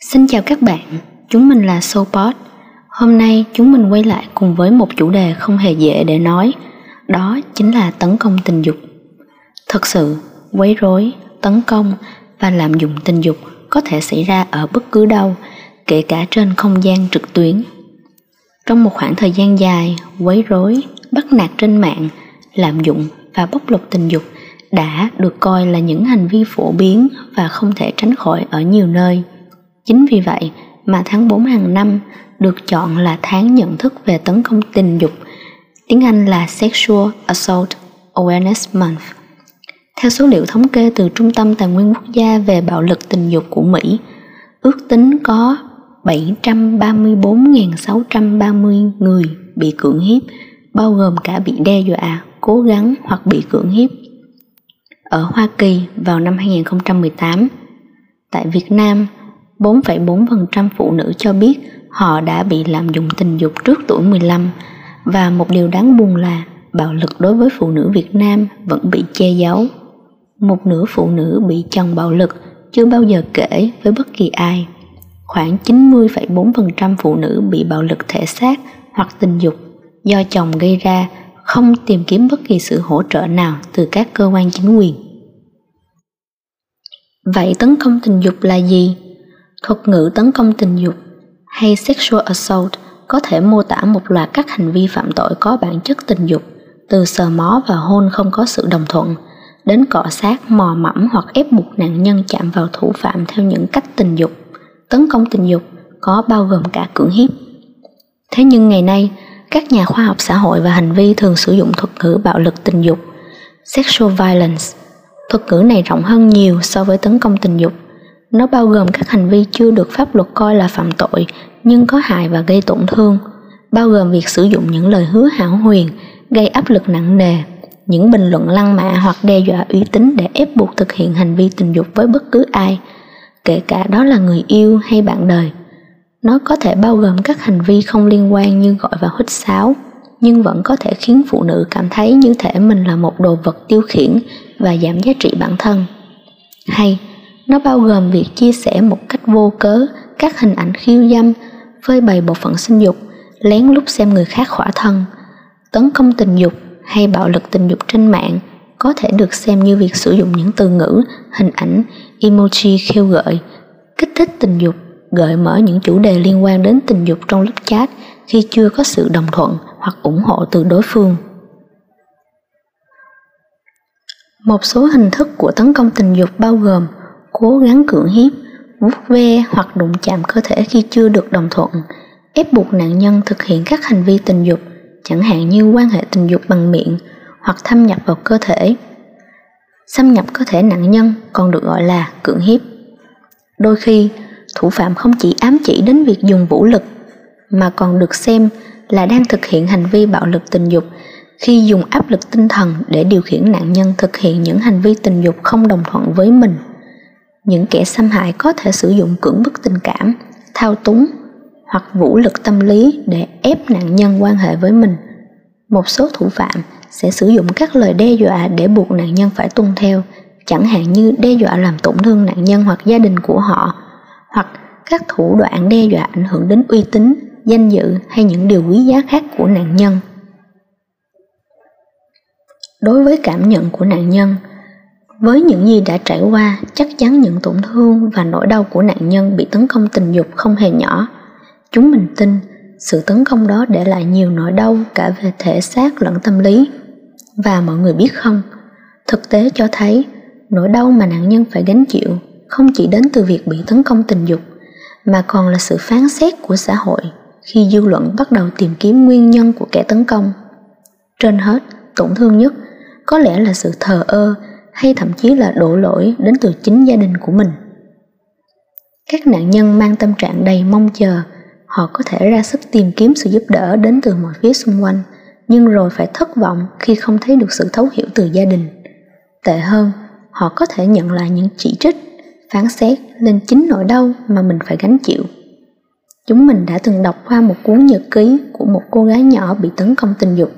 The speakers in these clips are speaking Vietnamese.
Xin chào các bạn, chúng mình là Soulpod. Hôm nay chúng mình quay lại cùng với một chủ đề không hề dễ để nói, đó chính là tấn công tình dục. Thật sự, quấy rối, tấn công và lạm dụng tình dục có thể xảy ra ở bất cứ đâu, kể cả trên không gian trực tuyến. Trong một khoảng thời gian dài, quấy rối, bắt nạt trên mạng, lạm dụng và bóc lột tình dục đã được coi là những hành vi phổ biến và không thể tránh khỏi ở nhiều nơi. Chính vì vậy mà tháng 4 hàng năm được chọn là tháng nhận thức về tấn công tình dục, tiếng Anh là Sexual Assault Awareness Month. Theo số liệu thống kê từ Trung tâm Tài nguyên Quốc gia về bạo lực tình dục của Mỹ, ước tính có 734.630 người bị cưỡng hiếp, bao gồm cả bị đe dọa, cố gắng hoặc bị cưỡng hiếp. Ở Hoa Kỳ vào năm 2018, tại Việt Nam, 4,4% phụ nữ cho biết họ đã bị lạm dụng tình dục trước tuổi 15 và một điều đáng buồn là bạo lực đối với phụ nữ Việt Nam vẫn bị che giấu. Một nửa phụ nữ bị chồng bạo lực chưa bao giờ kể với bất kỳ ai. Khoảng 90,4% phụ nữ bị bạo lực thể xác hoặc tình dục do chồng gây ra không tìm kiếm bất kỳ sự hỗ trợ nào từ các cơ quan chính quyền. Vậy tấn công tình dục là gì? Thuật ngữ tấn công tình dục hay sexual assault có thể mô tả một loạt các hành vi phạm tội có bản chất tình dục, từ sờ mó và hôn không có sự đồng thuận, đến cọ sát, mò mẫm hoặc ép buộc nạn nhân chạm vào thủ phạm theo những cách tình dục. Tấn công tình dục có bao gồm cả cưỡng hiếp. Thế nhưng ngày nay, các nhà khoa học xã hội và hành vi thường sử dụng thuật ngữ bạo lực tình dục, sexual violence. Thuật ngữ này rộng hơn nhiều so với tấn công tình dục nó bao gồm các hành vi chưa được pháp luật coi là phạm tội nhưng có hại và gây tổn thương, bao gồm việc sử dụng những lời hứa hảo huyền, gây áp lực nặng nề, những bình luận lăng mạ hoặc đe dọa uy tín để ép buộc thực hiện hành vi tình dục với bất cứ ai, kể cả đó là người yêu hay bạn đời. Nó có thể bao gồm các hành vi không liên quan như gọi và hít sáo, nhưng vẫn có thể khiến phụ nữ cảm thấy như thể mình là một đồ vật tiêu khiển và giảm giá trị bản thân. Hay nó bao gồm việc chia sẻ một cách vô cớ các hình ảnh khiêu dâm, phơi bày bộ phận sinh dục, lén lút xem người khác khỏa thân, tấn công tình dục hay bạo lực tình dục trên mạng có thể được xem như việc sử dụng những từ ngữ, hình ảnh, emoji khiêu gợi, kích thích tình dục, gợi mở những chủ đề liên quan đến tình dục trong lúc chat khi chưa có sự đồng thuận hoặc ủng hộ từ đối phương. Một số hình thức của tấn công tình dục bao gồm cố gắng cưỡng hiếp, vuốt ve hoặc đụng chạm cơ thể khi chưa được đồng thuận, ép buộc nạn nhân thực hiện các hành vi tình dục, chẳng hạn như quan hệ tình dục bằng miệng hoặc thâm nhập vào cơ thể. Xâm nhập cơ thể nạn nhân còn được gọi là cưỡng hiếp. Đôi khi, thủ phạm không chỉ ám chỉ đến việc dùng vũ lực mà còn được xem là đang thực hiện hành vi bạo lực tình dục khi dùng áp lực tinh thần để điều khiển nạn nhân thực hiện những hành vi tình dục không đồng thuận với mình những kẻ xâm hại có thể sử dụng cưỡng bức tình cảm, thao túng hoặc vũ lực tâm lý để ép nạn nhân quan hệ với mình. Một số thủ phạm sẽ sử dụng các lời đe dọa để buộc nạn nhân phải tuân theo, chẳng hạn như đe dọa làm tổn thương nạn nhân hoặc gia đình của họ, hoặc các thủ đoạn đe dọa ảnh hưởng đến uy tín, danh dự hay những điều quý giá khác của nạn nhân. Đối với cảm nhận của nạn nhân với những gì đã trải qua, chắc chắn những tổn thương và nỗi đau của nạn nhân bị tấn công tình dục không hề nhỏ. Chúng mình tin sự tấn công đó để lại nhiều nỗi đau cả về thể xác lẫn tâm lý. Và mọi người biết không, thực tế cho thấy nỗi đau mà nạn nhân phải gánh chịu không chỉ đến từ việc bị tấn công tình dục mà còn là sự phán xét của xã hội khi dư luận bắt đầu tìm kiếm nguyên nhân của kẻ tấn công. Trên hết, tổn thương nhất có lẽ là sự thờ ơ hay thậm chí là đổ lỗi đến từ chính gia đình của mình. Các nạn nhân mang tâm trạng đầy mong chờ, họ có thể ra sức tìm kiếm sự giúp đỡ đến từ mọi phía xung quanh, nhưng rồi phải thất vọng khi không thấy được sự thấu hiểu từ gia đình. Tệ hơn, họ có thể nhận lại những chỉ trích, phán xét lên chính nỗi đau mà mình phải gánh chịu. Chúng mình đã từng đọc qua một cuốn nhật ký của một cô gái nhỏ bị tấn công tình dục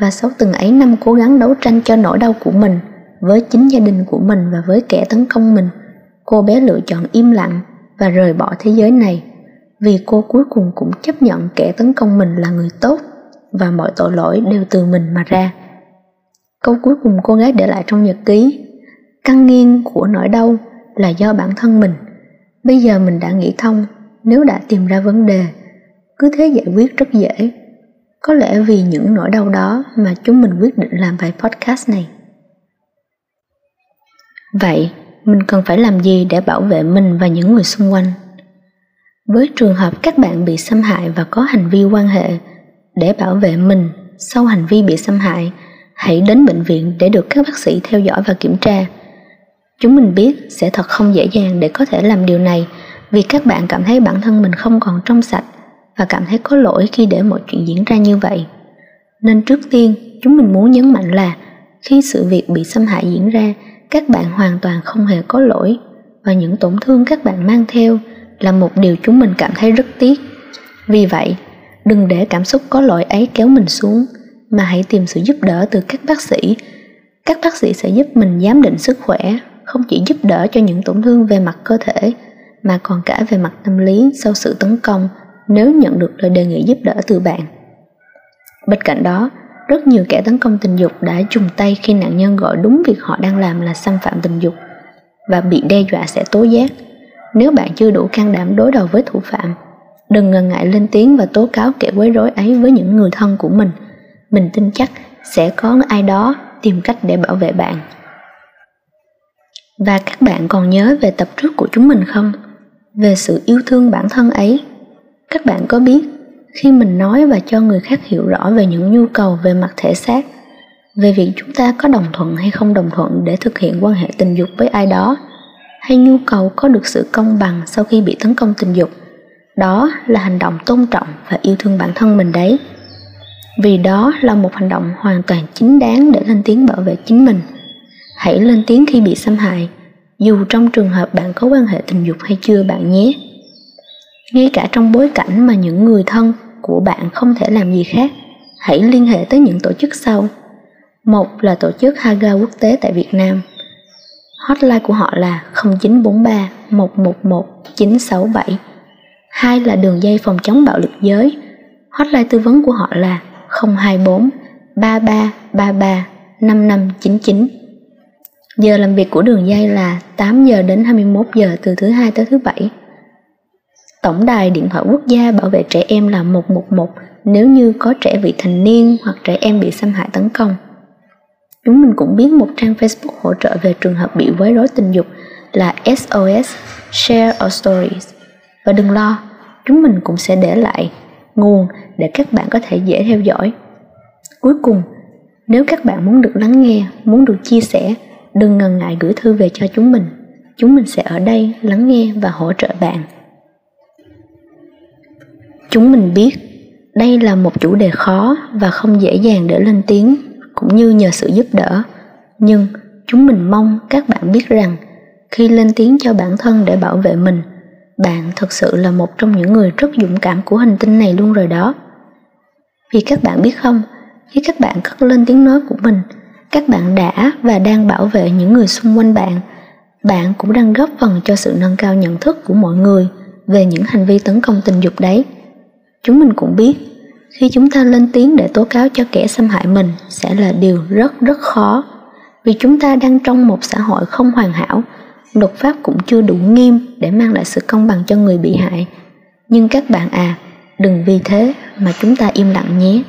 và sau từng ấy năm cố gắng đấu tranh cho nỗi đau của mình với chính gia đình của mình và với kẻ tấn công mình cô bé lựa chọn im lặng và rời bỏ thế giới này vì cô cuối cùng cũng chấp nhận kẻ tấn công mình là người tốt và mọi tội lỗi đều từ mình mà ra. Câu cuối cùng cô gái để lại trong nhật ký Căn nghiêng của nỗi đau là do bản thân mình. Bây giờ mình đã nghĩ thông, nếu đã tìm ra vấn đề, cứ thế giải quyết rất dễ. Có lẽ vì những nỗi đau đó mà chúng mình quyết định làm bài podcast này. Vậy, mình cần phải làm gì để bảo vệ mình và những người xung quanh? Với trường hợp các bạn bị xâm hại và có hành vi quan hệ, để bảo vệ mình sau hành vi bị xâm hại, hãy đến bệnh viện để được các bác sĩ theo dõi và kiểm tra. Chúng mình biết sẽ thật không dễ dàng để có thể làm điều này vì các bạn cảm thấy bản thân mình không còn trong sạch và cảm thấy có lỗi khi để mọi chuyện diễn ra như vậy. Nên trước tiên, chúng mình muốn nhấn mạnh là khi sự việc bị xâm hại diễn ra, các bạn hoàn toàn không hề có lỗi và những tổn thương các bạn mang theo là một điều chúng mình cảm thấy rất tiếc. Vì vậy, đừng để cảm xúc có lỗi ấy kéo mình xuống mà hãy tìm sự giúp đỡ từ các bác sĩ. Các bác sĩ sẽ giúp mình giám định sức khỏe, không chỉ giúp đỡ cho những tổn thương về mặt cơ thể mà còn cả về mặt tâm lý sau sự tấn công nếu nhận được lời đề nghị giúp đỡ từ bạn. Bên cạnh đó, rất nhiều kẻ tấn công tình dục đã dùng tay khi nạn nhân gọi đúng việc họ đang làm là xâm phạm tình dục và bị đe dọa sẽ tố giác. Nếu bạn chưa đủ can đảm đối đầu với thủ phạm, đừng ngần ngại lên tiếng và tố cáo kẻ quấy rối ấy với những người thân của mình. Mình tin chắc sẽ có ai đó tìm cách để bảo vệ bạn. Và các bạn còn nhớ về tập trước của chúng mình không? Về sự yêu thương bản thân ấy. Các bạn có biết khi mình nói và cho người khác hiểu rõ về những nhu cầu về mặt thể xác, về việc chúng ta có đồng thuận hay không đồng thuận để thực hiện quan hệ tình dục với ai đó, hay nhu cầu có được sự công bằng sau khi bị tấn công tình dục, đó là hành động tôn trọng và yêu thương bản thân mình đấy. Vì đó là một hành động hoàn toàn chính đáng để lên tiếng bảo vệ chính mình. Hãy lên tiếng khi bị xâm hại, dù trong trường hợp bạn có quan hệ tình dục hay chưa bạn nhé ngay cả trong bối cảnh mà những người thân của bạn không thể làm gì khác, hãy liên hệ tới những tổ chức sau. Một là tổ chức Haga quốc tế tại Việt Nam. Hotline của họ là 0943 111 967 hai là đường dây phòng chống bạo lực giới. Hotline tư vấn của họ là 024 3333 5599 Giờ làm việc của đường dây là 8 giờ đến 21 giờ từ thứ hai tới thứ bảy. Tổng đài điện thoại quốc gia bảo vệ trẻ em là 111 nếu như có trẻ vị thành niên hoặc trẻ em bị xâm hại tấn công. Chúng mình cũng biết một trang Facebook hỗ trợ về trường hợp bị quấy rối tình dục là SOS Share Our Stories. Và đừng lo, chúng mình cũng sẽ để lại nguồn để các bạn có thể dễ theo dõi. Cuối cùng, nếu các bạn muốn được lắng nghe, muốn được chia sẻ, đừng ngần ngại gửi thư về cho chúng mình. Chúng mình sẽ ở đây lắng nghe và hỗ trợ bạn. Chúng mình biết đây là một chủ đề khó và không dễ dàng để lên tiếng cũng như nhờ sự giúp đỡ. Nhưng chúng mình mong các bạn biết rằng khi lên tiếng cho bản thân để bảo vệ mình, bạn thật sự là một trong những người rất dũng cảm của hành tinh này luôn rồi đó. Vì các bạn biết không, khi các bạn cất lên tiếng nói của mình, các bạn đã và đang bảo vệ những người xung quanh bạn. Bạn cũng đang góp phần cho sự nâng cao nhận thức của mọi người về những hành vi tấn công tình dục đấy. Chúng mình cũng biết, khi chúng ta lên tiếng để tố cáo cho kẻ xâm hại mình sẽ là điều rất rất khó. Vì chúng ta đang trong một xã hội không hoàn hảo, luật pháp cũng chưa đủ nghiêm để mang lại sự công bằng cho người bị hại. Nhưng các bạn à, đừng vì thế mà chúng ta im lặng nhé.